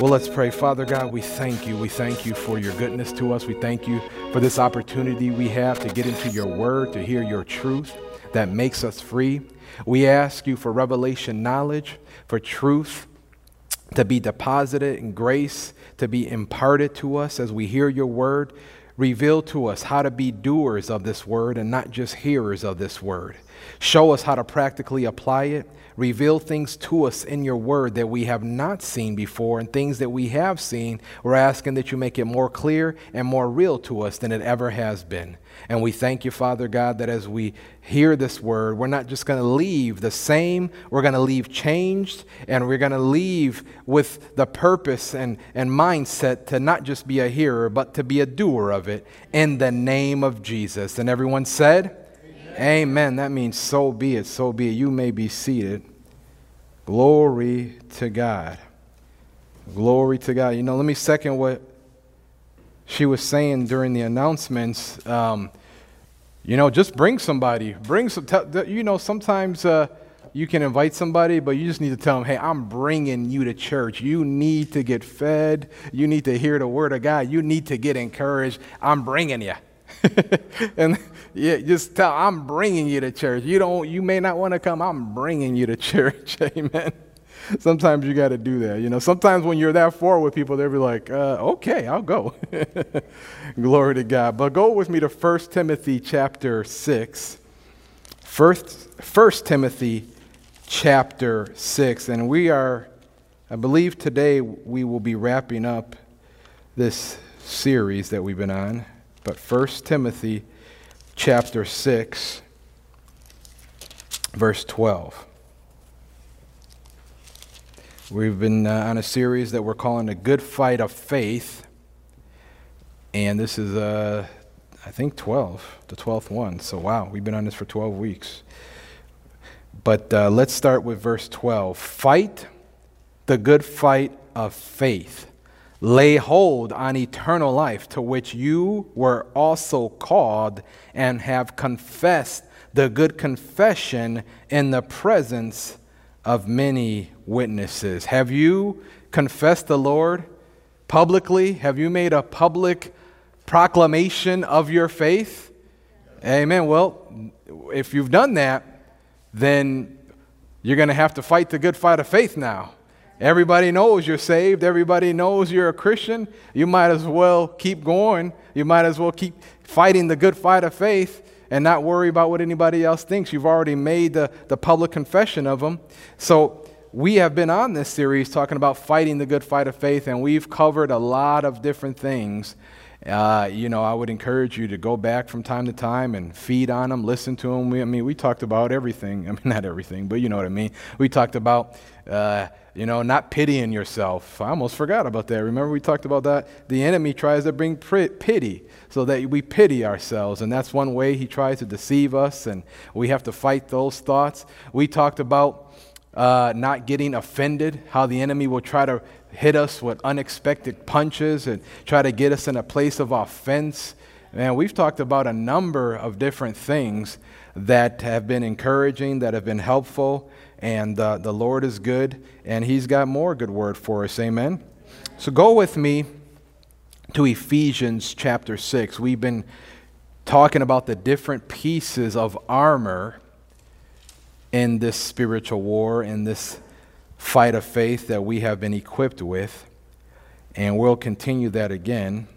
Well, let's pray. Father God, we thank you. We thank you for your goodness to us. We thank you for this opportunity we have to get into your word, to hear your truth that makes us free. We ask you for revelation knowledge, for truth to be deposited in grace, to be imparted to us as we hear your word. Reveal to us how to be doers of this word and not just hearers of this word. Show us how to practically apply it Reveal things to us in your word that we have not seen before and things that we have seen. We're asking that you make it more clear and more real to us than it ever has been. And we thank you, Father God, that as we hear this word, we're not just going to leave the same, we're going to leave changed, and we're going to leave with the purpose and, and mindset to not just be a hearer, but to be a doer of it in the name of Jesus. And everyone said, Amen. That means so be it, so be it. You may be seated. Glory to God. Glory to God. You know, let me second what she was saying during the announcements. Um, you know, just bring somebody. Bring some. you know, sometimes uh, you can invite somebody, but you just need to tell them, "Hey, I'm bringing you to church. You need to get fed. You need to hear the word of God. You need to get encouraged. I'm bringing you." and yeah, just tell I'm bringing you to church. You don't you may not want to come. I'm bringing you to church. Amen. Sometimes you got to do that. You know, sometimes when you're that far with people, they'll be like, uh, "Okay, I'll go." Glory to God. But go with me to 1 Timothy chapter 6. First, 1 Timothy chapter 6. And we are, I believe today we will be wrapping up this series that we've been on. But 1 Timothy chapter 6, verse 12. We've been uh, on a series that we're calling A Good Fight of Faith. And this is, uh, I think, 12, the 12th one. So, wow, we've been on this for 12 weeks. But uh, let's start with verse 12. Fight the good fight of faith lay hold on eternal life, to which you were also called and have confessed the good confession in the presence of many witnesses. Have you confessed the Lord publicly? Have you made a public proclamation of your faith? Amen. Well, if you've done that, then you're going to have to fight the good fight of faith now. Everybody knows you're saved. Everybody knows you're a Christian. You might as well keep going. You might as well keep fighting the good fight of faith and not worry about what anybody else thinks. You've already made the, the public confession of them. So, we have been on this series talking about fighting the good fight of faith, and we've covered a lot of different things. Uh, you know, I would encourage you to go back from time to time and feed on them, listen to them. We, I mean, we talked about everything. I mean, not everything, but you know what I mean. We talked about. Uh, you know, not pitying yourself. I almost forgot about that. Remember, we talked about that? The enemy tries to bring pity so that we pity ourselves, and that's one way he tries to deceive us, and we have to fight those thoughts. We talked about uh, not getting offended, how the enemy will try to hit us with unexpected punches and try to get us in a place of offense. And we've talked about a number of different things that have been encouraging, that have been helpful. And uh, the Lord is good, and He's got more good word for us. Amen. So go with me to Ephesians chapter 6. We've been talking about the different pieces of armor in this spiritual war, in this fight of faith that we have been equipped with. And we'll continue that again.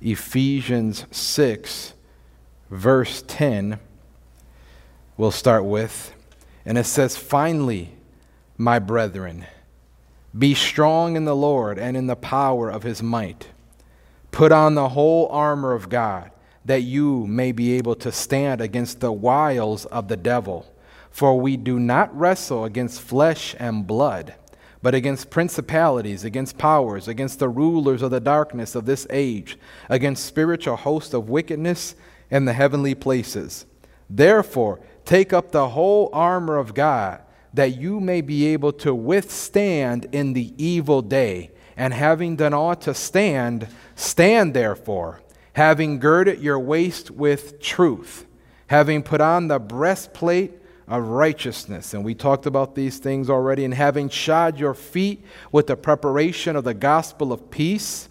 Ephesians 6, verse 10, we'll start with. And it says, Finally, my brethren, be strong in the Lord and in the power of his might. Put on the whole armor of God, that you may be able to stand against the wiles of the devil. For we do not wrestle against flesh and blood, but against principalities, against powers, against the rulers of the darkness of this age, against spiritual hosts of wickedness in the heavenly places. Therefore, Take up the whole armor of God, that you may be able to withstand in the evil day. And having done all to stand, stand therefore, having girded your waist with truth, having put on the breastplate of righteousness. And we talked about these things already. And having shod your feet with the preparation of the gospel of peace,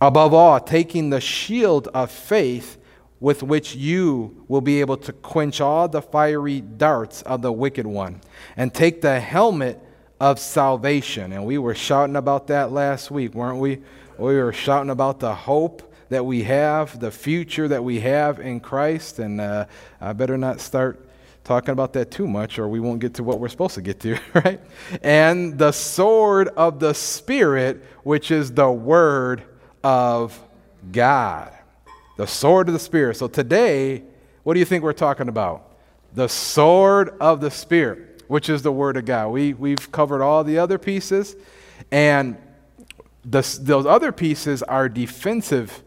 above all, taking the shield of faith with which you will be able to quench all the fiery darts of the wicked one, and take the helmet of salvation. And we were shouting about that last week, weren't we? We were shouting about the hope that we have, the future that we have in Christ. And uh, I better not start talking about that too much or we won't get to what we're supposed to get to, right? And the sword of the Spirit, which is the Word of God. The sword of the Spirit. So today, what do you think we're talking about? The sword of the Spirit, which is the Word of God. We, we've covered all the other pieces, and the, those other pieces are defensive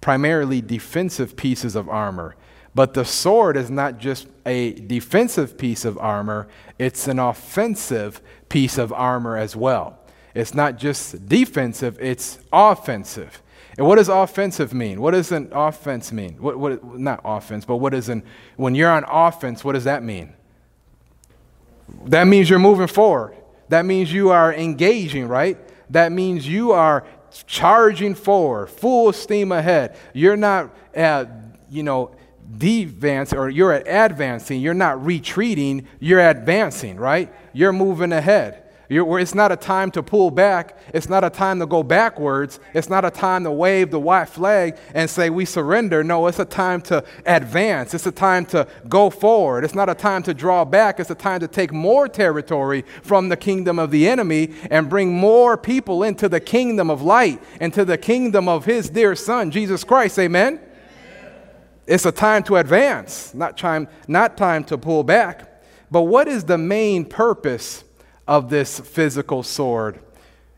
primarily defensive pieces of armor. But the sword is not just a defensive piece of armor, it's an offensive piece of armor as well. It's not just defensive, it's offensive. And what does offensive mean? What does an offense mean? What, what, not offense, but what is an, when you're on offense, what does that mean? That means you're moving forward. That means you are engaging, right? That means you are charging forward, full steam ahead. You're not at, you know, advance or you're at advancing. You're not retreating. You're advancing, right? You're moving ahead. You're, it's not a time to pull back. It's not a time to go backwards. It's not a time to wave the white flag and say, We surrender. No, it's a time to advance. It's a time to go forward. It's not a time to draw back. It's a time to take more territory from the kingdom of the enemy and bring more people into the kingdom of light, into the kingdom of his dear son, Jesus Christ. Amen? It's a time to advance, not time, not time to pull back. But what is the main purpose? Of this physical sword.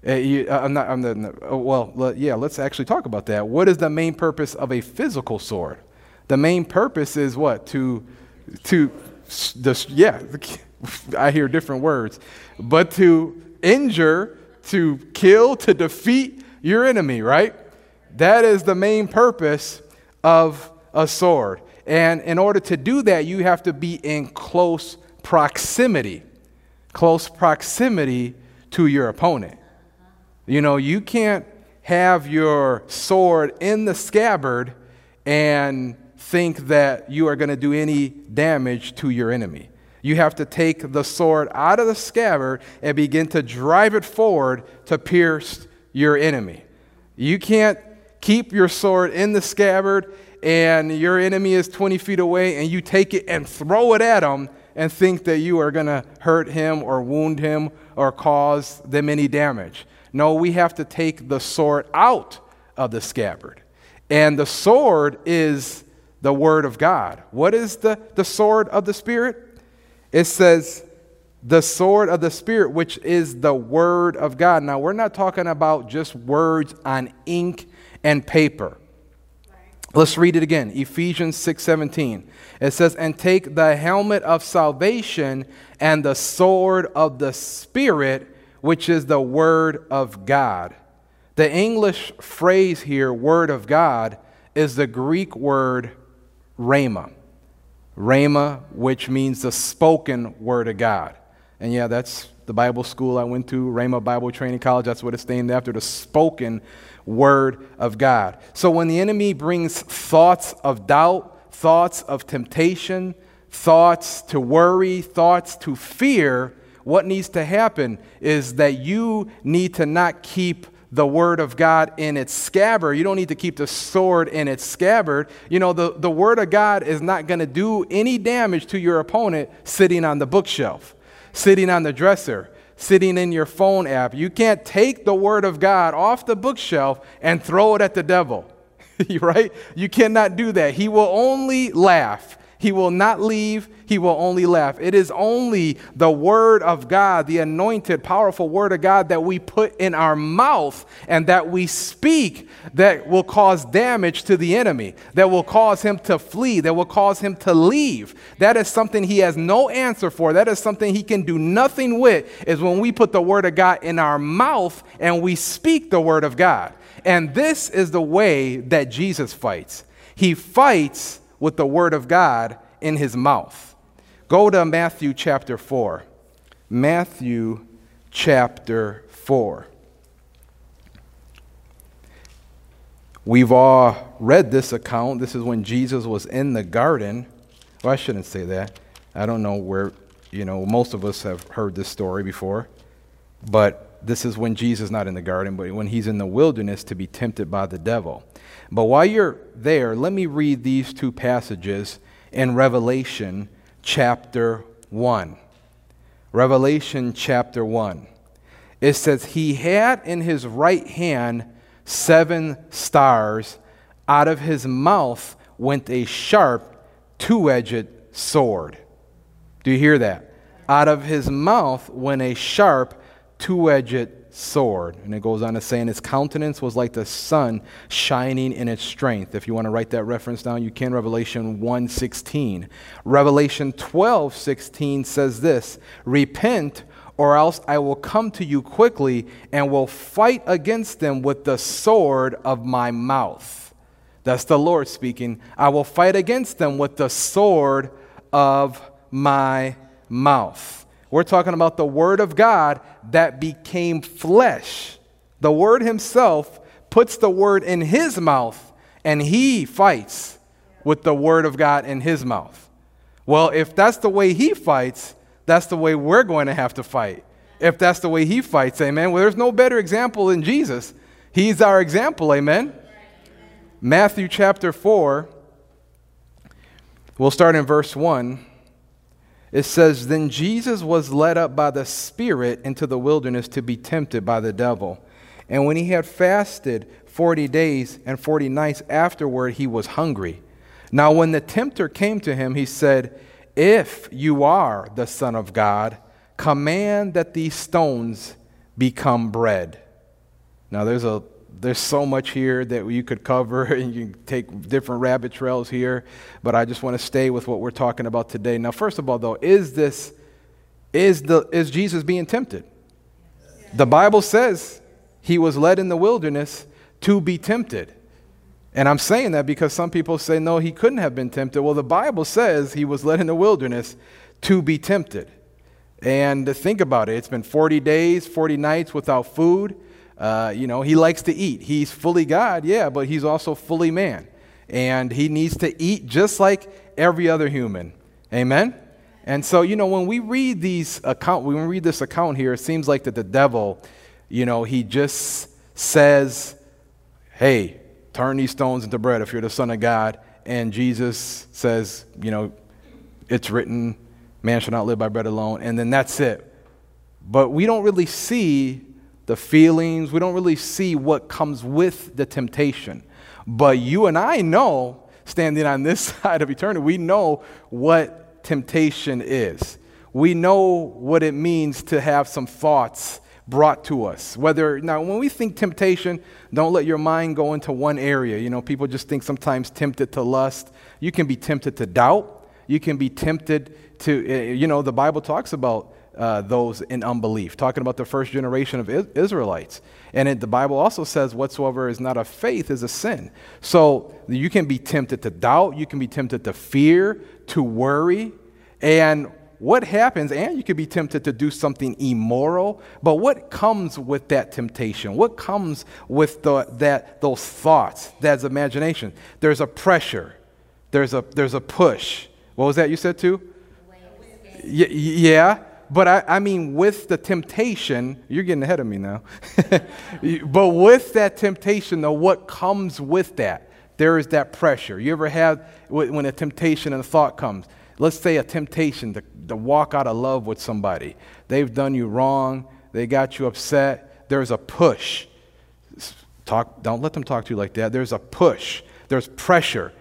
Uh, you, uh, I'm not, I'm uh, well, yeah, let's actually talk about that. What is the main purpose of a physical sword? The main purpose is what? To, to, yeah, I hear different words, but to injure, to kill, to defeat your enemy, right? That is the main purpose of a sword. And in order to do that, you have to be in close proximity close proximity to your opponent. You know, you can't have your sword in the scabbard and think that you are going to do any damage to your enemy. You have to take the sword out of the scabbard and begin to drive it forward to pierce your enemy. You can't keep your sword in the scabbard and your enemy is 20 feet away and you take it and throw it at them and think that you are going to hurt him or wound him or cause them any damage. No, we have to take the sword out of the scabbard. And the sword is the word of God. What is the, the sword of the Spirit? It says, the sword of the Spirit, which is the word of God. Now, we're not talking about just words on ink and paper. Let's read it again. Ephesians 6:17. It says, "And take the helmet of salvation and the sword of the spirit, which is the word of God." The English phrase here, word of God, is the Greek word rhema. Rhema, which means the spoken word of God. And yeah, that's the Bible school I went to, Rhema Bible Training College. That's what it's named after, the spoken word of God. So when the enemy brings thoughts of doubt, thoughts of temptation, thoughts to worry, thoughts to fear, what needs to happen is that you need to not keep the word of God in its scabbard. You don't need to keep the sword in its scabbard. You know, the, the word of God is not going to do any damage to your opponent sitting on the bookshelf, sitting on the dresser sitting in your phone app. You can't take the Word of God off the bookshelf and throw it at the devil, right? You cannot do that. He will only laugh. He will not leave. He will only laugh. It is only the Word of God, the anointed, powerful Word of God that we put in our mouth and that we speak that will cause damage to the enemy, that will cause him to flee, that will cause him to leave. That is something he has no answer for. That is something he can do nothing with, is when we put the Word of God in our mouth and we speak the Word of God. And this is the way that Jesus fights. He fights with the word of God in his mouth. Go to Matthew chapter 4. Matthew chapter 4. We've all read this account. This is when Jesus was in the garden. Well, I shouldn't say that. I don't know where, you know, most of us have heard this story before. But this is when Jesus is not in the garden, but when he's in the wilderness to be tempted by the devil. But while you're there, let me read these two passages in Revelation chapter 1. Revelation chapter 1. It says, He had in his right hand seven stars. Out of his mouth went a sharp, two edged sword. Do you hear that? Out of his mouth went a sharp, two edged sword. And it goes on to say, and his countenance was like the sun shining in its strength. If you want to write that reference down, you can. Revelation 1:16. Revelation 12:16 says this: Repent, or else I will come to you quickly and will fight against them with the sword of my mouth. That's the Lord speaking. I will fight against them with the sword of my mouth. We're talking about the Word of God that became flesh. The Word Himself puts the Word in His mouth, and He fights with the Word of God in His mouth. Well, if that's the way He fights, that's the way we're going to have to fight. If that's the way He fights, amen. Well, there's no better example than Jesus. He's our example, amen. Matthew chapter 4, we'll start in verse 1 it says, Then Jesus was led up by the Spirit into the wilderness to be tempted by the devil. And when he had fasted 40 days and 40 nights afterward, he was hungry. Now, when the tempter came to him, he said, If you are the Son of God, command that these stones become bread. Now, there's a there's so much here that you could cover, and you can take different rabbit trails here, but I just want to stay with what we're talking about today. Now, first of all, though, is this is the is Jesus being tempted? The Bible says he was led in the wilderness to be tempted. And I'm saying that because some people say, no, he couldn't have been tempted. Well, the Bible says he was led in the wilderness to be tempted. And think about it it's been 40 days, 40 nights without food. Uh, you know, he likes to eat. He's fully God, yeah, but he's also fully man. And he needs to eat just like every other human. Amen? And so, you know, when we read these account, when we read this account here, it seems like that the devil, you know, he just says, hey, turn these stones into bread if you're the son of God. And Jesus says, you know, it's written, man shall not live by bread alone. And then that's it. But we don't really see the feelings. We don't really see what comes with the temptation. But you and I know, standing on this side of eternity, we know what temptation is. We know what it means to have some thoughts brought to us. Whether now when we think temptation, don't let your mind go into one area. You know, people just think sometimes tempted to lust. You can be tempted to doubt. You can be tempted to eh, you know, the Bible talks about uh, those in unbelief, talking about the first generation of Israelites. And it, the Bible also says, whatsoever is not of faith is a sin. So you can be tempted to doubt, you can be tempted to fear, to worry. And what happens, and you could be tempted to do something immoral, but what comes with that temptation? What comes with the, that, those thoughts, that imagination? There's a pressure, there's a, there's a push. What was that you said too? Y- yeah but I, I, mean, with the temptation, you're getting ahead of me now. but with that temptation, though, what comes with that? There is that pressure. You ever have, when a temptation and a thought comes, let's say a temptation to, to walk out of love with somebody. They've done you wrong, they got you upset. There's a push. Talk, don't let them talk to you like that. There's a push, there's pressure.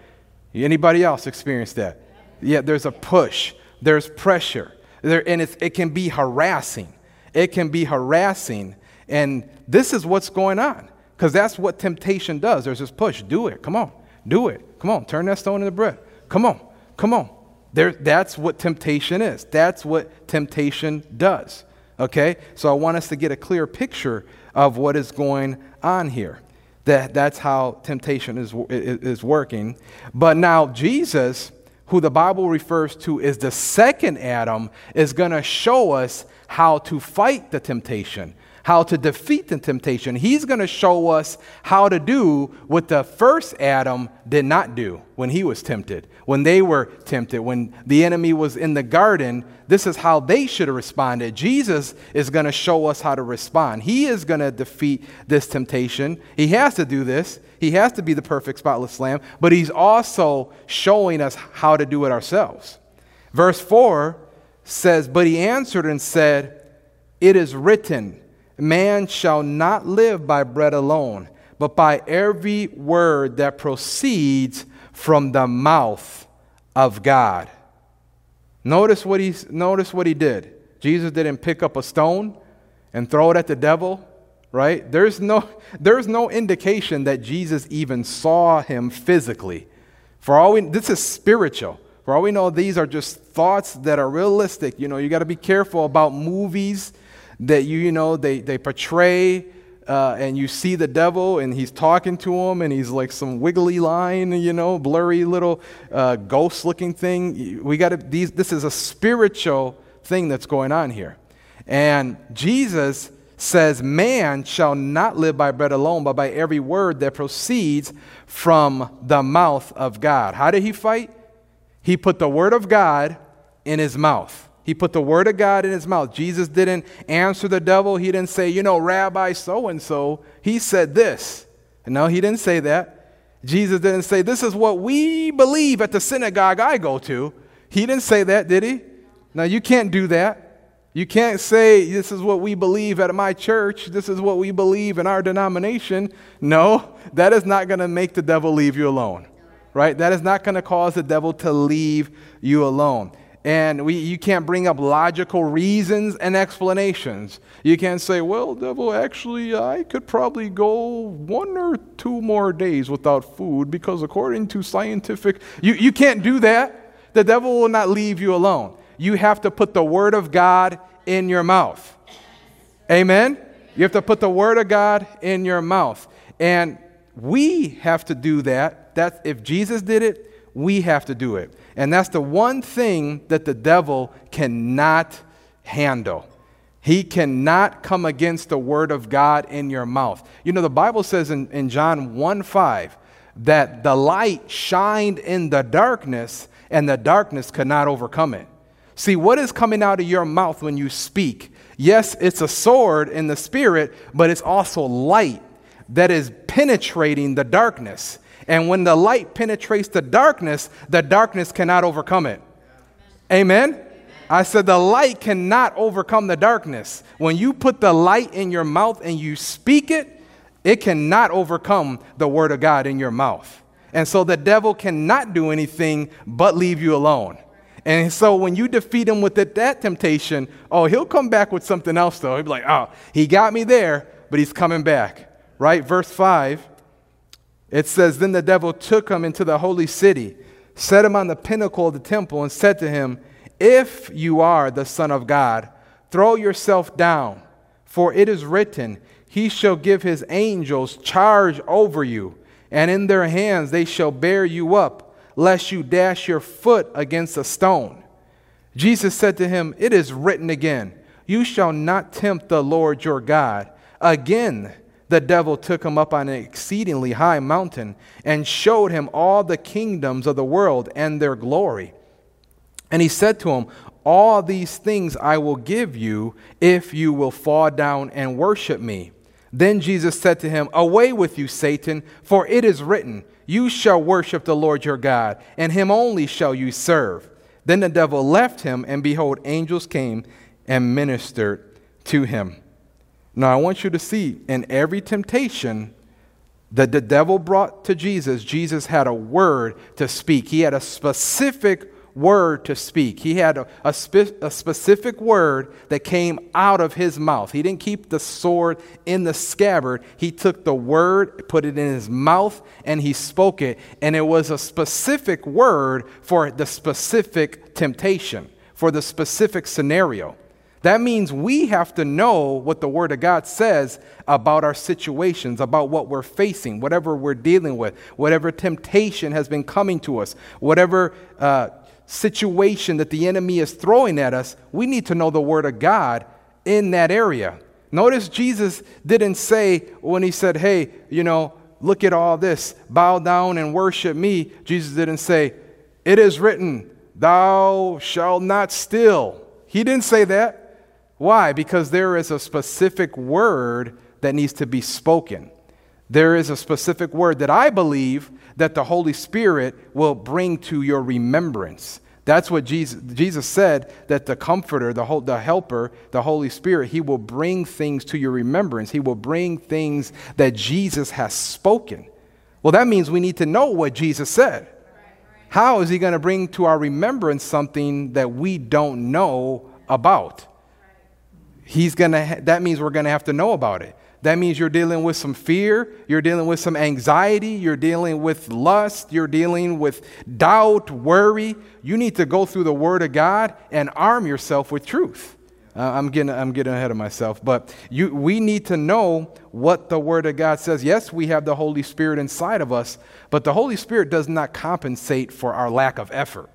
Anybody else experience that? Yeah, there's a push, there's pressure. There, and it can be harassing. It can be harassing. And this is what's going on because that's what temptation does. There's this push do it. Come on. Do it. Come on. Turn that stone into bread. Come on. Come on. There, that's what temptation is. That's what temptation does. Okay? So I want us to get a clear picture of what is going on here. That, that's how temptation is, is working. But now, Jesus who the Bible refers to as the second Adam, is going to show us how to fight the temptation, how to defeat the temptation. He's going to show us how to do what the first Adam did not do when he was tempted. When they were tempted, when the enemy was in the garden, this is how they should have responded. Jesus is going to show us how to respond. He is going to defeat this temptation. He has to do this. He has to be the perfect spotless lamb, but he's also showing us how to do it ourselves. Verse 4 says, But he answered and said, It is written, Man shall not live by bread alone, but by every word that proceeds from the mouth of God. Notice what, he, notice what he did. Jesus didn't pick up a stone and throw it at the devil, right? There's no, there's no indication that Jesus even saw him physically. For all we, this is spiritual. For all we know, these are just thoughts that are realistic. You know, you got to be careful about movies that you, you know, they, they portray uh, and you see the devil and he's talking to him and he's like some wiggly line, you know, blurry little uh, ghost looking thing. We got to, these, this is a spiritual thing that's going on here. And Jesus says, Man shall not live by bread alone, but by every word that proceeds from the mouth of God. How did he fight? He put the word of God in his mouth. He put the word of God in his mouth. Jesus didn't answer the devil. He didn't say, you know, Rabbi so and so. He said this. No, he didn't say that. Jesus didn't say, this is what we believe at the synagogue I go to. He didn't say that, did he? Now, you can't do that. You can't say, this is what we believe at my church. This is what we believe in our denomination. No, that is not going to make the devil leave you alone, right? That is not going to cause the devil to leave you alone and we, you can't bring up logical reasons and explanations. You can't say, well, devil, actually, I could probably go one or two more days without food because according to scientific, you, you can't do that. The devil will not leave you alone. You have to put the word of God in your mouth. Amen? You have to put the word of God in your mouth. And we have to do that. That if Jesus did it, we have to do it. And that's the one thing that the devil cannot handle. He cannot come against the word of God in your mouth. You know, the Bible says in, in John 1 5 that the light shined in the darkness and the darkness could not overcome it. See, what is coming out of your mouth when you speak? Yes, it's a sword in the spirit, but it's also light that is penetrating the darkness. And when the light penetrates the darkness, the darkness cannot overcome it. Amen? Amen? I said the light cannot overcome the darkness. When you put the light in your mouth and you speak it, it cannot overcome the word of God in your mouth. And so the devil cannot do anything but leave you alone. And so when you defeat him with that temptation, oh, he'll come back with something else though. He'll be like, oh, he got me there, but he's coming back. Right? Verse 5 it says, Then the devil took him into the holy city, set him on the pinnacle of the temple, and said to him, If you are the Son of God, throw yourself down, for it is written, He shall give his angels charge over you, and in their hands they shall bear you up, lest you dash your foot against a stone. Jesus said to him, It is written again, You shall not tempt the Lord your God. Again, the devil took him up on an exceedingly high mountain and showed him all the kingdoms of the world and their glory. And he said to him, All these things I will give you if you will fall down and worship me. Then Jesus said to him, Away with you, Satan, for it is written, You shall worship the Lord your God, and him only shall you serve. Then the devil left him, and behold, angels came and ministered to him. Now, I want you to see in every temptation that the devil brought to Jesus, Jesus had a word to speak. He had a specific word to speak. He had a, a, spe- a, specific word that came out of his mouth. He didn't keep the sword in the scabbard. He took the word, put it in his mouth, and he spoke it. And it was a specific word for the specific temptation, for the specific scenario. That means we have to know what the Word of God says about our situations, about what we're facing, whatever we're dealing with, whatever temptation has been coming to us, whatever uh, situation that the enemy is throwing at us, we need to know the Word of God in that area. Notice Jesus didn't say when he said, Hey, you know, look at all this, bow down and worship me. Jesus didn't say, It is written, Thou shalt not steal. He didn't say that. Why? Because there is a specific word that needs to be spoken. There is a specific word that I believe that the Holy Spirit will bring to your remembrance. That's what Jesus, Jesus said that the comforter, the, whole, the helper, the Holy Spirit, he will bring things to your remembrance. He will bring things that Jesus has spoken. Well, that means we need to know what Jesus said. How is he going to bring to our remembrance something that we don't know about? He's going to ha- that means we're going to have to know about it. That means you're dealing with some fear, you're dealing with some anxiety, you're dealing with lust, you're dealing with doubt, worry. You need to go through the Word of God and arm yourself with truth. Uh, I'm, getting, I'm getting ahead of myself, but you, we need to know what the Word of God says. Yes, we have the Holy Spirit inside of us, but the Holy Spirit does not compensate for our lack of effort.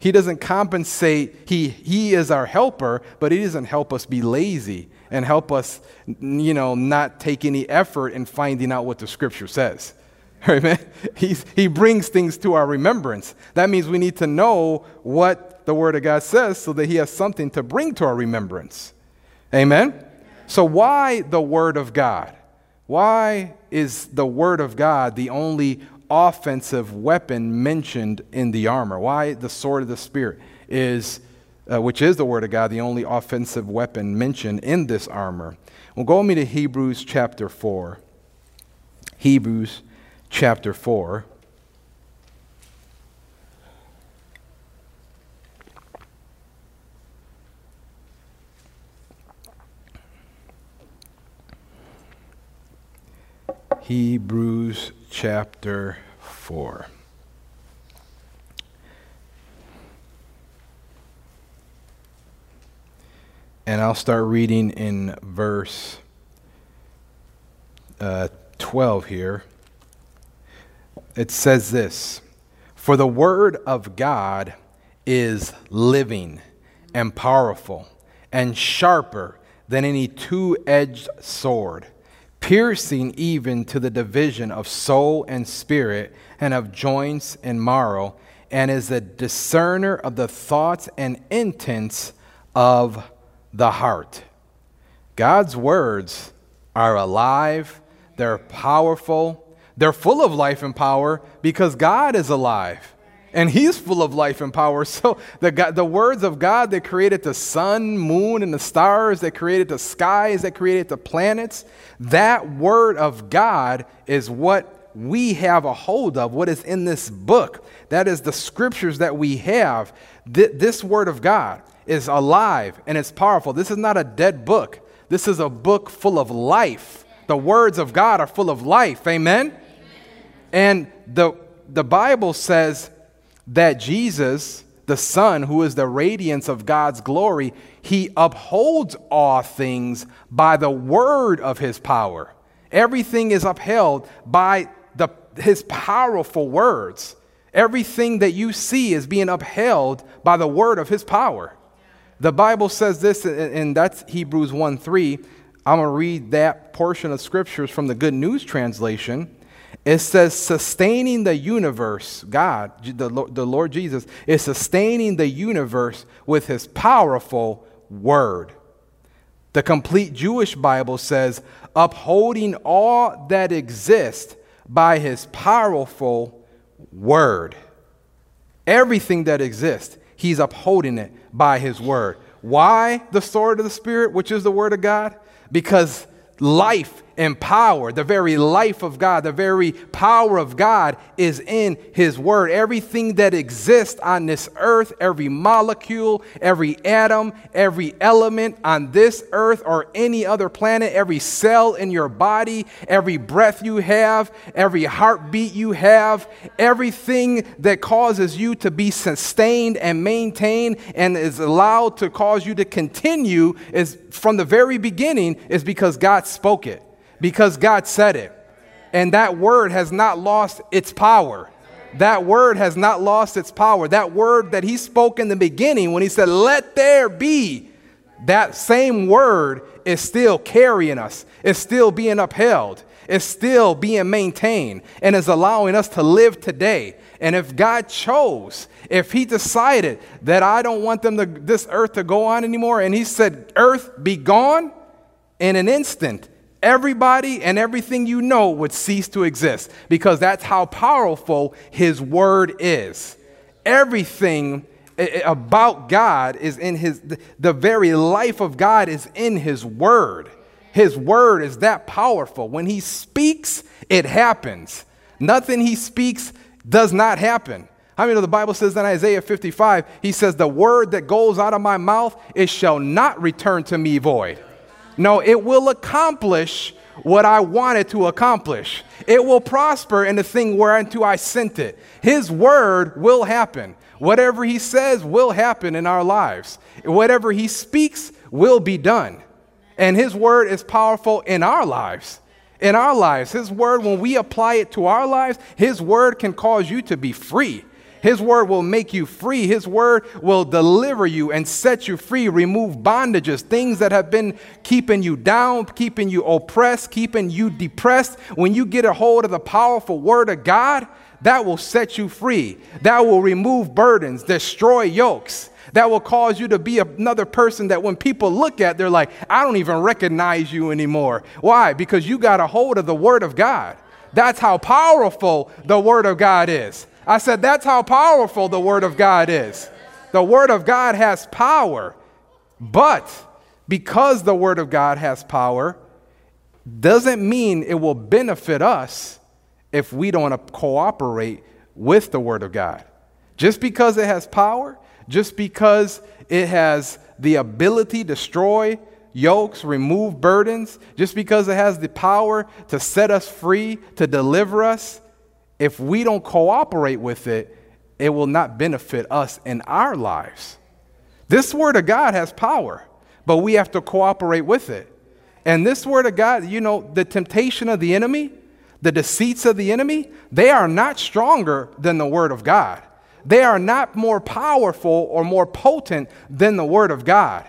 He doesn't compensate, he, he is our helper, but he doesn't help us be lazy and help us, you know, not take any effort in finding out what the scripture says. Amen. He's, he brings things to our remembrance. That means we need to know what the Word of God says so that He has something to bring to our remembrance. Amen. So, why the Word of God? Why is the Word of God the only offensive weapon mentioned in the armor? Why the sword of the Spirit is uh, which is the Word of God, the only offensive weapon mentioned in this armor. Well, go with me to Hebrews chapter 4. Hebrews chapter 4. Hebrews chapter 4. And I'll start reading in verse uh, 12 here. It says this For the word of God is living and powerful and sharper than any two edged sword, piercing even to the division of soul and spirit and of joints and marrow, and is a discerner of the thoughts and intents of the heart. God's words are alive, they're powerful, they're full of life and power because God is alive and he's full of life and power. So the, God, the words of God that created the sun, moon, and the stars, that created the skies, that created the planets, that word of God is what we have a hold of, what is in this book. That is the scriptures that we have. Th- this word of God is alive and it's powerful. This is not a dead book. This is a book full of life. The words of God are full of life. Amen? Amen. And the, the Bible says that Jesus, the Son, who is the radiance of God's glory, he upholds all things by the word of his power. Everything is upheld by the, his powerful words. Everything that you see is being upheld by the word of his power. The Bible says this, and that's Hebrews 1 3. I'm going to read that portion of scriptures from the Good News translation. It says, sustaining the universe, God, the, the Lord Jesus, is sustaining the universe with his powerful word. The complete Jewish Bible says, upholding all that exists by his powerful word. Everything that exists, he's upholding it by his word. Why the sword of the Spirit, which is the word of God? Because life and power, the very life of God, the very power of God is in His Word. Everything that exists on this earth, every molecule, every atom, every element on this earth or any other planet, every cell in your body, every breath you have, every heartbeat you have, everything that causes you to be sustained and maintained and is allowed to cause you to continue is from the very beginning is because God spoke it because God said it. And that word has not lost its power. that word has not lost its power. That word that he spoke in the beginning when he said, Let there be, that same word is still carrying us, it's still being upheld, it's still being maintained, and is allowing us to live today. And if God chose, if He decided that I don't want them to, this earth to go on anymore, and He said, Earth, be gone, in an instant, everybody and everything you know would cease to exist because that's how powerful His Word is. Everything about God is in His, the very life of God is in His Word. His Word is that powerful. When He speaks, it happens. Nothing He speaks does not happen. How I many know the Bible says in Isaiah 55, He says, The word that goes out of my mouth, it shall not return to me void no, it will accomplish what I wanted to accomplish. It will prosper in the thing whereunto I sent it. His word will happen. Whatever he says will happen in our lives. Whatever he speaks will be done. And his word is powerful in our lives. In our lives, his word, when we apply it to our lives, his word can cause you to be free. His word will make you free. His word will deliver you and set you free, remove bondages, things that have been keeping you down, keeping you oppressed, keeping you depressed. When you get a hold of the powerful word of God, that will set you free. That will remove burdens, destroy yokes. That will cause you to be another person that when people look at, they're like, I don't even recognize you anymore. Why? Because you got a hold of the word of God. That's how powerful the word of God is. I said, that's how powerful the Word of God is. The Word of God has power, but because the Word of God has power, doesn't mean it will benefit us if we don't cooperate with the Word of God. Just because it has power, just because it has the ability to destroy yokes, remove burdens, just because it has the power to set us free, to deliver us, if we don't cooperate with it, it will not benefit us in our lives. This word of God has power, but we have to cooperate with it. And this word of God, you know, the temptation of the enemy, the deceits of the enemy, they are not stronger than the word of God. They are not more powerful or more potent than the word of God.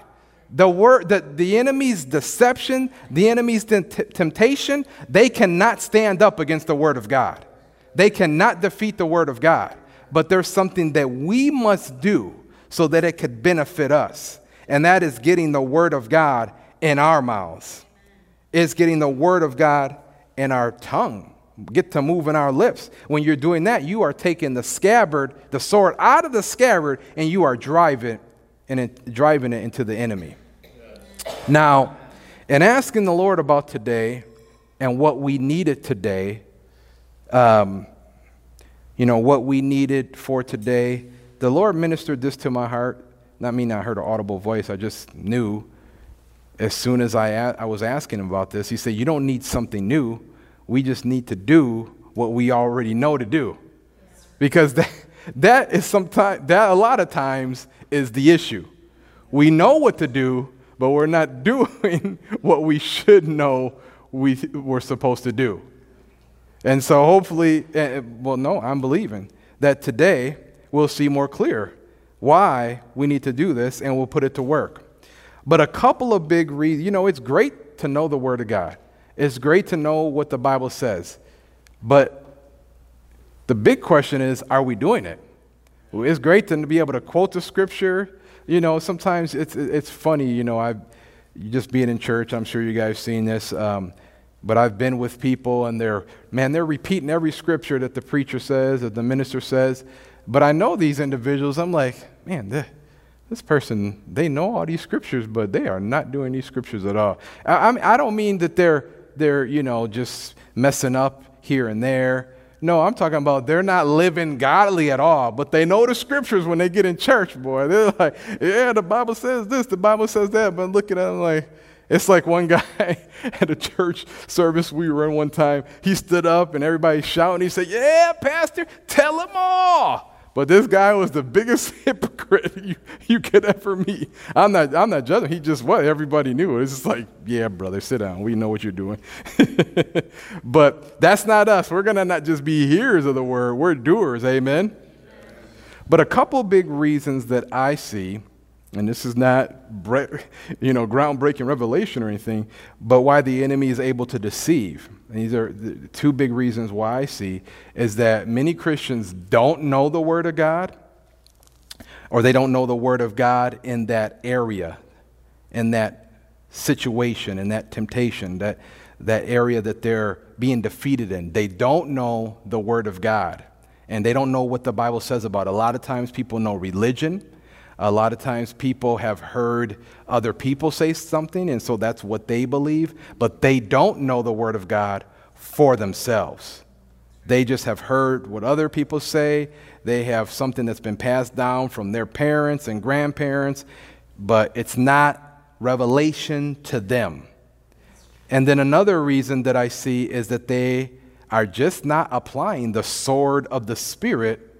The word the, the enemy's deception, the enemy's t- temptation, they cannot stand up against the word of God. They cannot defeat the Word of God, but there's something that we must do so that it could benefit us, and that is getting the Word of God in our mouths. It's getting the Word of God in our tongue. Get to move in our lips. When you're doing that, you are taking the scabbard, the sword out of the scabbard, and you are driving, and it, driving it into the enemy. Now, in asking the Lord about today and what we needed today, um, you know, what we needed for today. The Lord ministered this to my heart. Not mean I heard an audible voice, I just knew as soon as I, a- I was asking him about this. He said, You don't need something new. We just need to do what we already know to do. Because that, that is sometimes, that a lot of times is the issue. We know what to do, but we're not doing what we should know we, we're supposed to do. And so hopefully, uh, well, no, I'm believing that today we'll see more clear why we need to do this and we'll put it to work. But a couple of big reasons, you know, it's great to know the Word of God. It's great to know what the Bible says. But the big question is, are we doing it? It's great to be able to quote the scripture. You know, sometimes it's, it's funny, you know, I just being in church, I'm sure you guys seen this. Um, but I've been with people and they're, man, they're repeating every scripture that the preacher says, that the minister says. But I know these individuals, I'm like, man, this, this person, they know all these scriptures, but they are not doing these scriptures at all. I, I, I don't mean that they're, they're, you know, just messing up here and there. No, I'm talking about they're not living godly at all, but they know the scriptures when they get in church, boy. They're like, yeah, the Bible says this, the Bible says that, but looking at them like, it's like one guy at a church service we were in one time. He stood up and everybody shouting. He said, Yeah, Pastor, tell them all. But this guy was the biggest hypocrite you, you could ever meet. I'm not, I'm not judging. He just was. Everybody knew it. It's just like, yeah, brother, sit down. We know what you're doing. but that's not us. We're going to not just be hearers of the word, we're doers. Amen? But a couple big reasons that I see, and this is not you know, groundbreaking revelation or anything, but why the enemy is able to deceive. And these are the two big reasons why I see is that many Christians don't know the Word of God, or they don't know the Word of God in that area, in that situation, in that temptation, that, that area that they're being defeated in. They don't know the Word of God, and they don't know what the Bible says about it. A lot of times people know religion. A lot of times people have heard other people say something, and so that's what they believe, but they don't know the Word of God for themselves. They just have heard what other people say. They have something that's been passed down from their parents and grandparents, but it's not revelation to them. And then another reason that I see is that they are just not applying the sword of the Spirit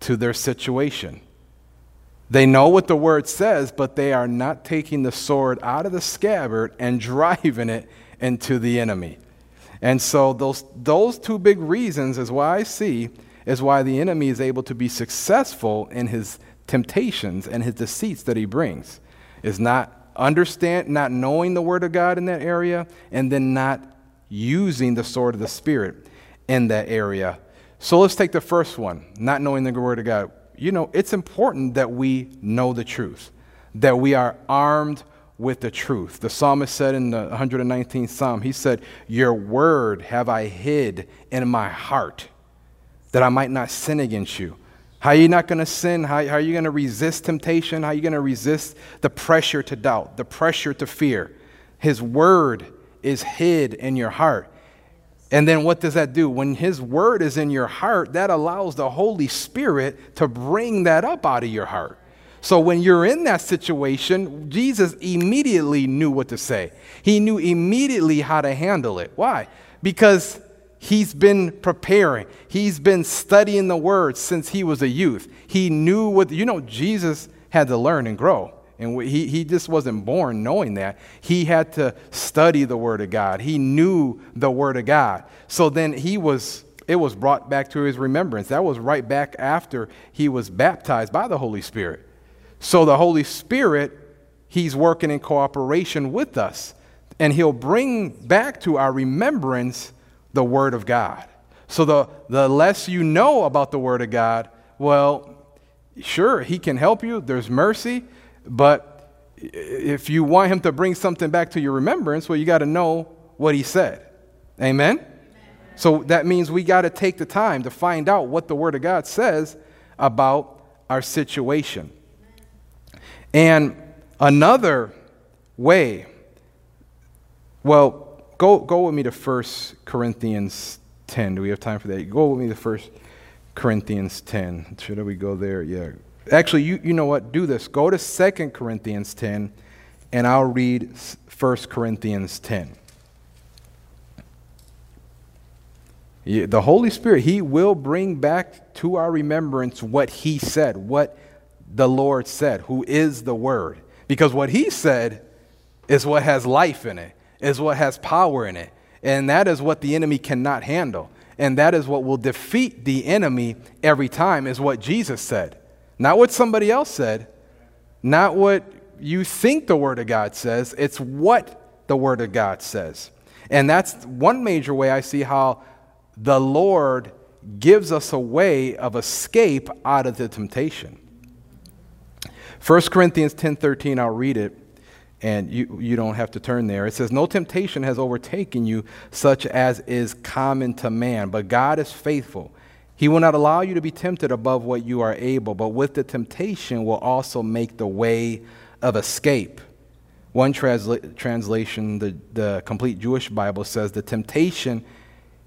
to their situation. They know what the word says, but they are not taking the sword out of the scabbard and driving it into the enemy. And so those, those two big reasons is why I see is why the enemy is able to be successful in his temptations and his deceits that he brings. Is not understand not knowing the word of God in that area and then not using the sword of the spirit in that area. So let's take the first one, not knowing the word of God you know, it's important that we know the truth, that we are armed with the truth. The psalmist said in the 119th Psalm, he said, Your word have I hid in my heart that I might not sin against you. How are you not going to sin? How, how, are you going to resist temptation? How are you going to resist the pressure to doubt, the pressure to fear? His word is hid in your heart. And then what does that do? When His word is in your heart, that allows the Holy Spirit to bring that up out of your heart. So when you're in that situation, Jesus immediately knew what to say. He knew immediately how to handle it. Why? Because he's been preparing. He's been studying the word since he was a youth. He knew what, you know, Jesus had to learn and grow. And he, he just wasn't born knowing that. He had to study the Word of God. He knew the Word of God. So then he was, it was brought back to his remembrance. That was right back after he was baptized by the Holy Spirit. So the Holy Spirit, he's working in cooperation with us. And he'll bring back to our remembrance the Word of God. So the, the less you know about the Word of God, well, sure, he can help you. There's mercy. But if you want him to bring something back to your remembrance, well, you got to know what he said. Amen? Amen? So that means we got to take the time to find out what the Word of God says about our situation. And another way, well, go, go with me to 1 Corinthians 10. Do we have time for that? Go with me to 1 Corinthians 10. Should we go there? Yeah. Actually, you, you know what? Do this. Go to 2 Corinthians 10, and I'll read 1 Corinthians 10. The Holy Spirit, He will bring back to our remembrance what He said, what the Lord said, who is the Word. Because what He said is what has life in it, is what has power in it. And that is what the enemy cannot handle. And that is what will defeat the enemy every time, is what Jesus said. Not what somebody else said, not what you think the Word of God says, it's what the Word of God says. And that's one major way I see how the Lord gives us a way of escape out of the temptation. 1 Corinthians 10:13 I'll read it and you, you don't have to turn there. It says no temptation has overtaken you such as is common to man, but God is faithful he will not allow you to be tempted above what you are able, but with the temptation will also make the way of escape. One transla- translation, the, the complete Jewish Bible, says the temptation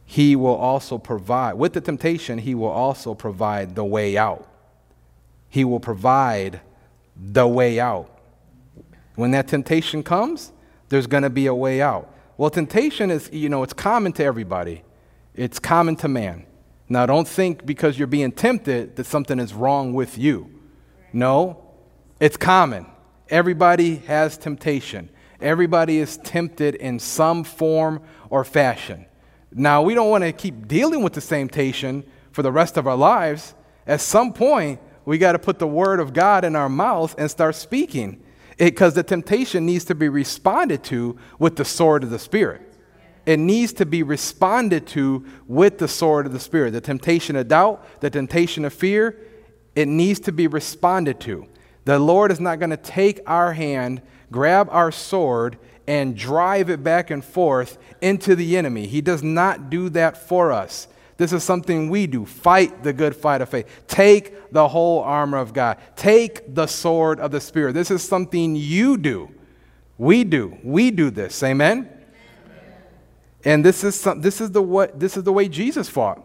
he will also provide. With the temptation, he will also provide the way out. He will provide the way out. When that temptation comes, there's going to be a way out. Well, temptation is, you know, it's common to everybody, it's common to man. Now, don't think because you're being tempted that something is wrong with you. No, it's common. Everybody has temptation. Everybody is tempted in some form or fashion. Now, we don't want to keep dealing with the same temptation for the rest of our lives. At some point, we got to put the word of God in our mouth and start speaking. Because the temptation needs to be responded to with the sword of the Spirit. It needs to be responded to with the sword of the Spirit. The temptation of doubt, the temptation of fear, it needs to be responded to. The Lord is not going to take our hand, grab our sword, and drive it back and forth into the enemy. He does not do that for us. This is something we do. Fight the good fight of faith. Take the whole armor of God. Take the sword of the Spirit. This is something you do. We do. We do this. Amen? And this is, some, this, is the what, this is the way Jesus fought.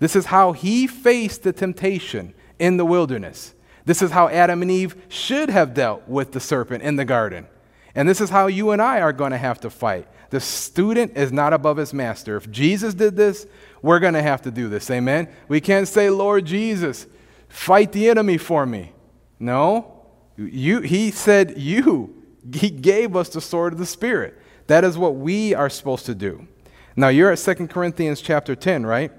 This is how he faced the temptation in the wilderness. This is how Adam and Eve should have dealt with the serpent in the garden. And this is how you and I are going to have to fight. The student is not above his master. If Jesus did this, we're going to have to do this. Amen? We can't say, Lord Jesus, fight the enemy for me. No. You, he said, You. He gave us the sword of the Spirit. That is what we are supposed to do. Now, you're at 2 Corinthians chapter 10, right?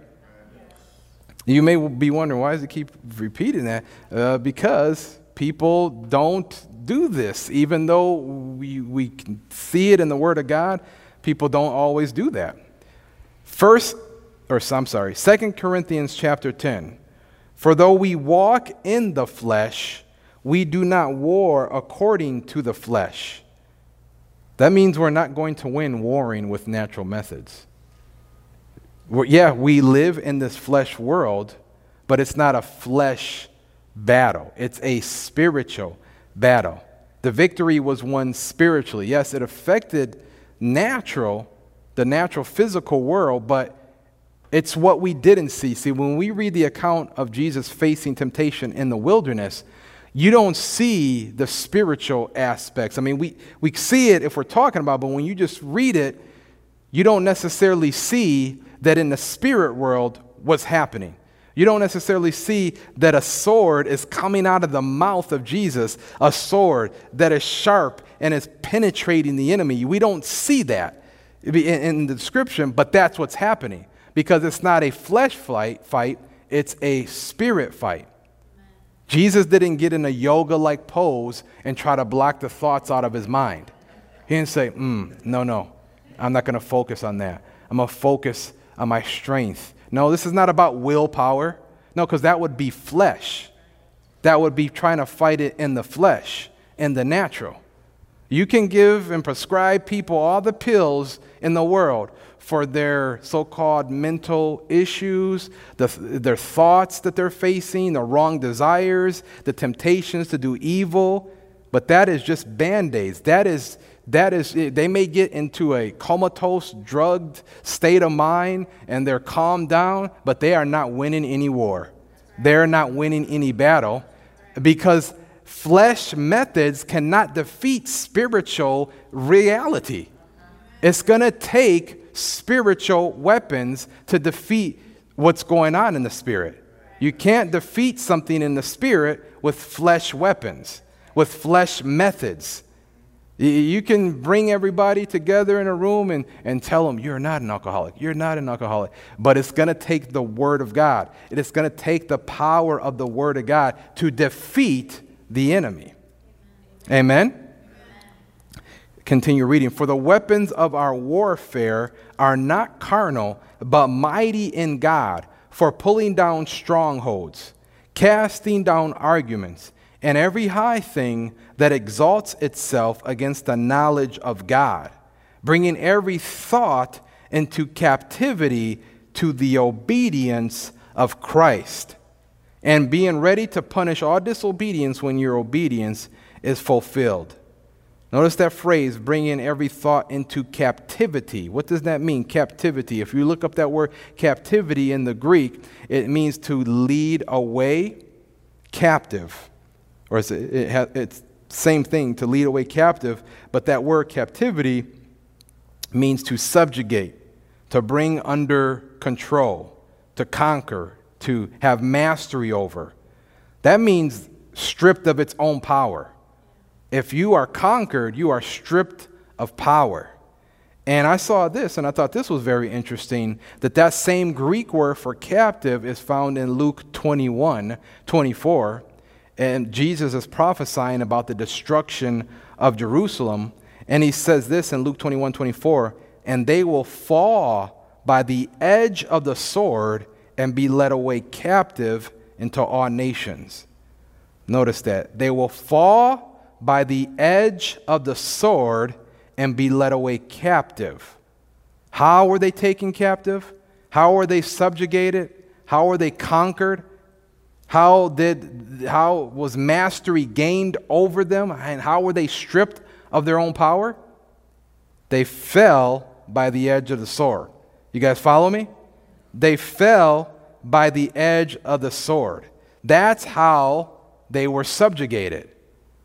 You may be wondering, why does it keep repeating that? Uh, because people don't do this. Even though we, we can see it in the Word of God, people don't always do that. First, or I'm sorry, Second Corinthians chapter 10. For though we walk in the flesh, we do not war according to the flesh. That means we're not going to win warring with natural methods. We're, yeah, we live in this flesh world, but it's not a flesh battle, it's a spiritual battle. The victory was won spiritually. Yes, it affected natural, the natural physical world, but it's what we didn't see. See, when we read the account of Jesus facing temptation in the wilderness, you don't see the spiritual aspects. I mean, we, we see it if we're talking about, but when you just read it, you don't necessarily see that in the spirit world what's happening. You don't necessarily see that a sword is coming out of the mouth of Jesus, a sword that is sharp and is penetrating the enemy. We don't see that in the description, but that's what's happening because it's not a flesh fight, fight it's a spirit fight. Jesus didn't get in a yoga like pose and try to block the thoughts out of his mind. He didn't say, mm, no, no, I'm not going to focus on that. I'm going to focus on my strength no, this is not about willpower. No, because that would be flesh. That would be trying to fight it in the flesh, in the natural. You can give and prescribe people all the pills in the world for their so called mental issues, the, their thoughts that they're facing, the wrong desires, the temptations to do evil. But that is just band aids. That is that is, they may get into a comatose, drugged state of mind and they're calmed down, but they are not winning any war. They're not winning any battle because flesh methods cannot defeat spiritual reality. It's going to take spiritual weapons to defeat what's going on in the spirit. You can't defeat something in the spirit with flesh weapons, with flesh methods. You can bring everybody together in a room and, and tell them, you're not an alcoholic. You're not an alcoholic. But it's going to take the Word of God. It is going to take the power of the Word of God to defeat the enemy. Amen? Amen? Continue reading. For the weapons of our warfare are not carnal, but mighty in God for pulling down strongholds, casting down arguments and every high thing that exalts itself against the knowledge of God, bringing every thought into captivity to the obedience of Christ, and being ready to punish all disobedience when your obedience is fulfilled. Notice that phrase, bringing every thought into captivity. What does that mean, captivity? If you look up that word captivity in the Greek, it means to lead away captive or it's, it it's same thing to lead away captive, but that word captivity means to subjugate, to bring under control, to conquer, to have mastery over. That means stripped of its own power. If you are conquered, you are stripped of power. And I saw this and I thought this was very interesting that that same Greek word for captive is found in Luke 21 24. And Jesus is prophesying about the destruction of Jerusalem. And he says this in Luke 21 24, and they will fall by the edge of the sword and be led away captive into all nations. Notice that. They will fall by the edge of the sword and be led away captive. How were they taken captive? How were they subjugated? How were they conquered? How did how was mastery gained over them and how were they stripped of their own power? They fell by the edge of the sword. You guys follow me? They fell by the edge of the sword. That's how they were subjugated.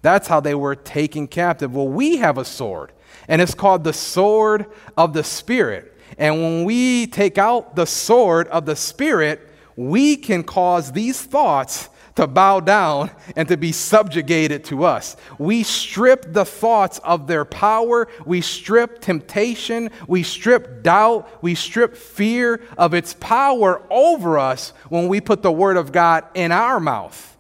That's how they were taken captive. Well, we have a sword, and it's called the sword of the Spirit. And when we take out the sword of the Spirit, we can cause these thoughts to bow down and to be subjugated to us. We strip the thoughts of their power. We strip temptation. We strip doubt. We strip fear of its power over us when we put the Word of God in our mouth.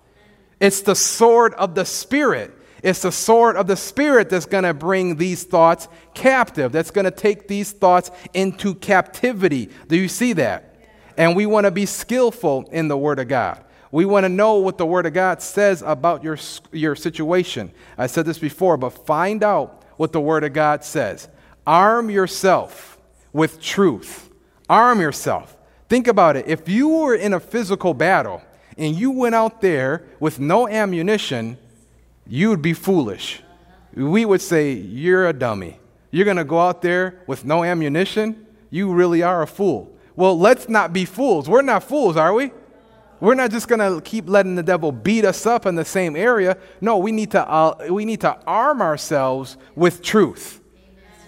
It's the sword of the Spirit. It's the sword of the Spirit that's going to bring these thoughts captive, that's going to take these thoughts into captivity. Do you see that? And we want to be skillful in the Word of God. We want to know what the Word of God says about your, your situation. I said this before, but find out what the Word of God says. Arm yourself with truth. Arm yourself. Think about it. If you were in a physical battle, and you went out there with no ammunition, you would be foolish. We would say, You're a dummy. You're going to go out there with no ammunition? You really are a fool. Well, let's not be fools. We're not fools, are we? We're not just going to keep letting the devil beat us up in the same area. No, we need to, uh, we need to arm ourselves with truth.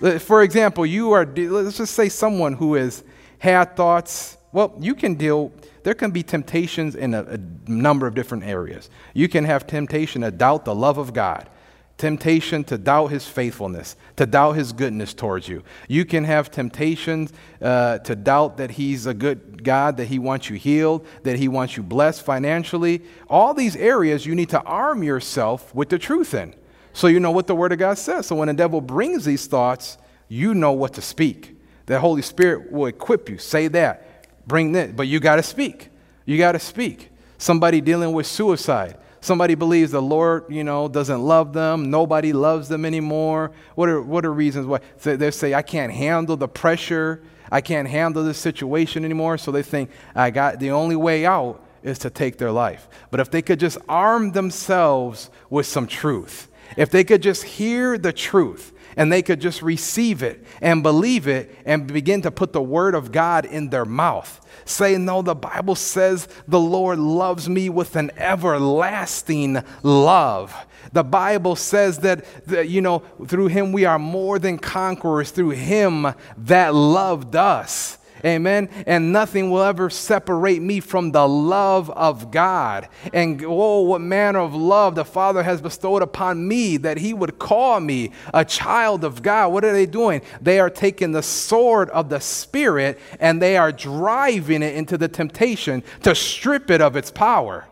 Amen. For example, you are, let's just say someone who has had thoughts, well, you can deal there can be temptations in a, a number of different areas. You can have temptation to doubt the love of God temptation to doubt his faithfulness, to doubt his goodness towards you. You can have temptations uh, to doubt that he's a good God, that he wants you healed, that he wants you blessed financially. All these areas you need to arm yourself with the truth in. So you know what the Word of God says. So when the devil brings these thoughts, you know what to speak. The Holy Spirit will equip you. Say that bring this, but you got to speak. You got to speak. Somebody dealing with suicide. Somebody believes the Lord, you know, doesn't love them. Nobody loves them anymore. What are, what are reasons why? So they say, I can't handle the pressure. I can't handle this situation anymore. So they think, I got the only way out is to take their life. But if they could just arm themselves with some truth, if they could just hear the truth, and they could just receive it and believe it and begin to put the word of God in their mouth. Say, no, the Bible says the Lord loves me with an everlasting love. The Bible says that, that, you know, through him we are more than conquerors, through him that loved us. Amen. And nothing will ever separate me from the love of God. And oh, what manner of love the Father has bestowed upon me that He would call me a child of God. What are they doing? They are taking the sword of the Spirit and they are driving it into the temptation to strip it of its power.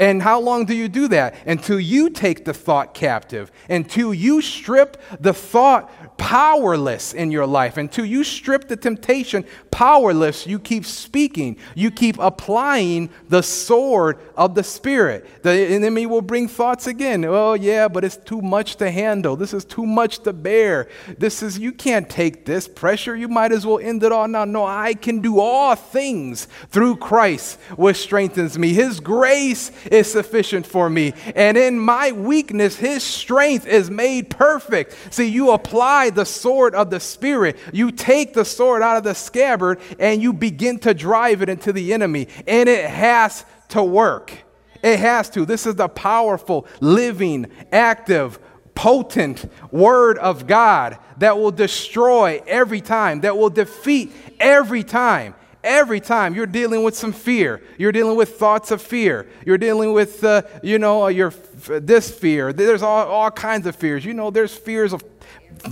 And how long do you do that? Until you take the thought captive, until you strip the thought powerless in your life. Until you strip the temptation powerless, you keep speaking. You keep applying the sword of the Spirit. The enemy will bring thoughts again. Oh, yeah, but it's too much to handle. This is too much to bear. This is, you can't take this pressure. You might as well end it all now. No, I can do all things through Christ, which strengthens me. His grace is sufficient for me. And in my weakness, His strength is made perfect. See, you apply the sword of the Spirit. You take the sword out of the scabbard and you begin to drive it into the enemy. And it has to work. It has to. This is the powerful, living, active, potent word of God that will destroy every time, that will defeat every time. Every time you're dealing with some fear, you're dealing with thoughts of fear, you're dealing with, uh, you know, your this fear. There's all, all kinds of fears. You know, there's fears of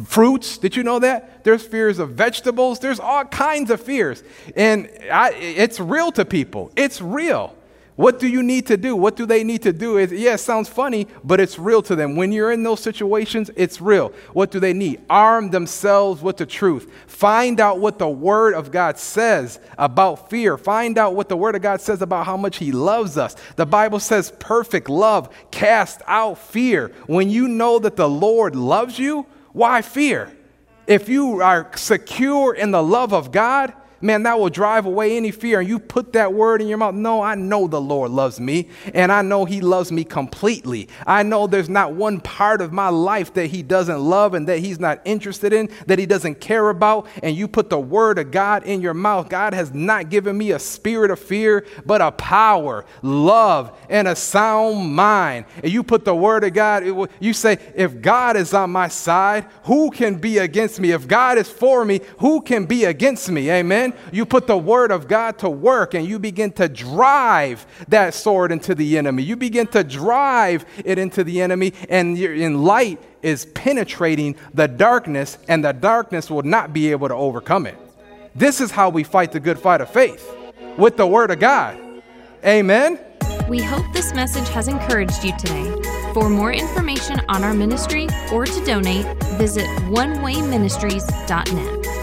fruits. Did you know that? There's fears of vegetables. There's all kinds of fears. And I, it's real to people. It's real. What do you need to do? What do they need to do? Is yeah, it sounds funny, but it's real to them. When you're in those situations, it's real. What do they need? Arm themselves with the truth. Find out what the Word of God says about fear. Find out what the Word of God says about how much He loves us. The Bible says perfect love cast out fear. When you know that the Lord loves you, why fear? If you are secure in the love of God, man, that will drive away any fear. And you put that word in your mouth. No, I know the Lord loves me, and I know He loves me completely. I know there's not one part of my life that He doesn't love and that He's not interested in, that He doesn't care about. And you put the word of God in your mouth. God has not given me a spirit of fear, but a power, love, and a sound mind. And you put the word of God, you say, if God is on my side, who can be against me? If God is for me, who can be against me? Amen you put the word of God to work and you begin to drive that sword into the enemy. You begin to drive it into the enemy, and in light is penetrating the darkness, and the darkness will not be able to overcome it. This is how we fight the good fight of faith with the word of God. Amen. We hope this message has encouraged you today. For more information on our ministry or to donate, visit onewayministries.net.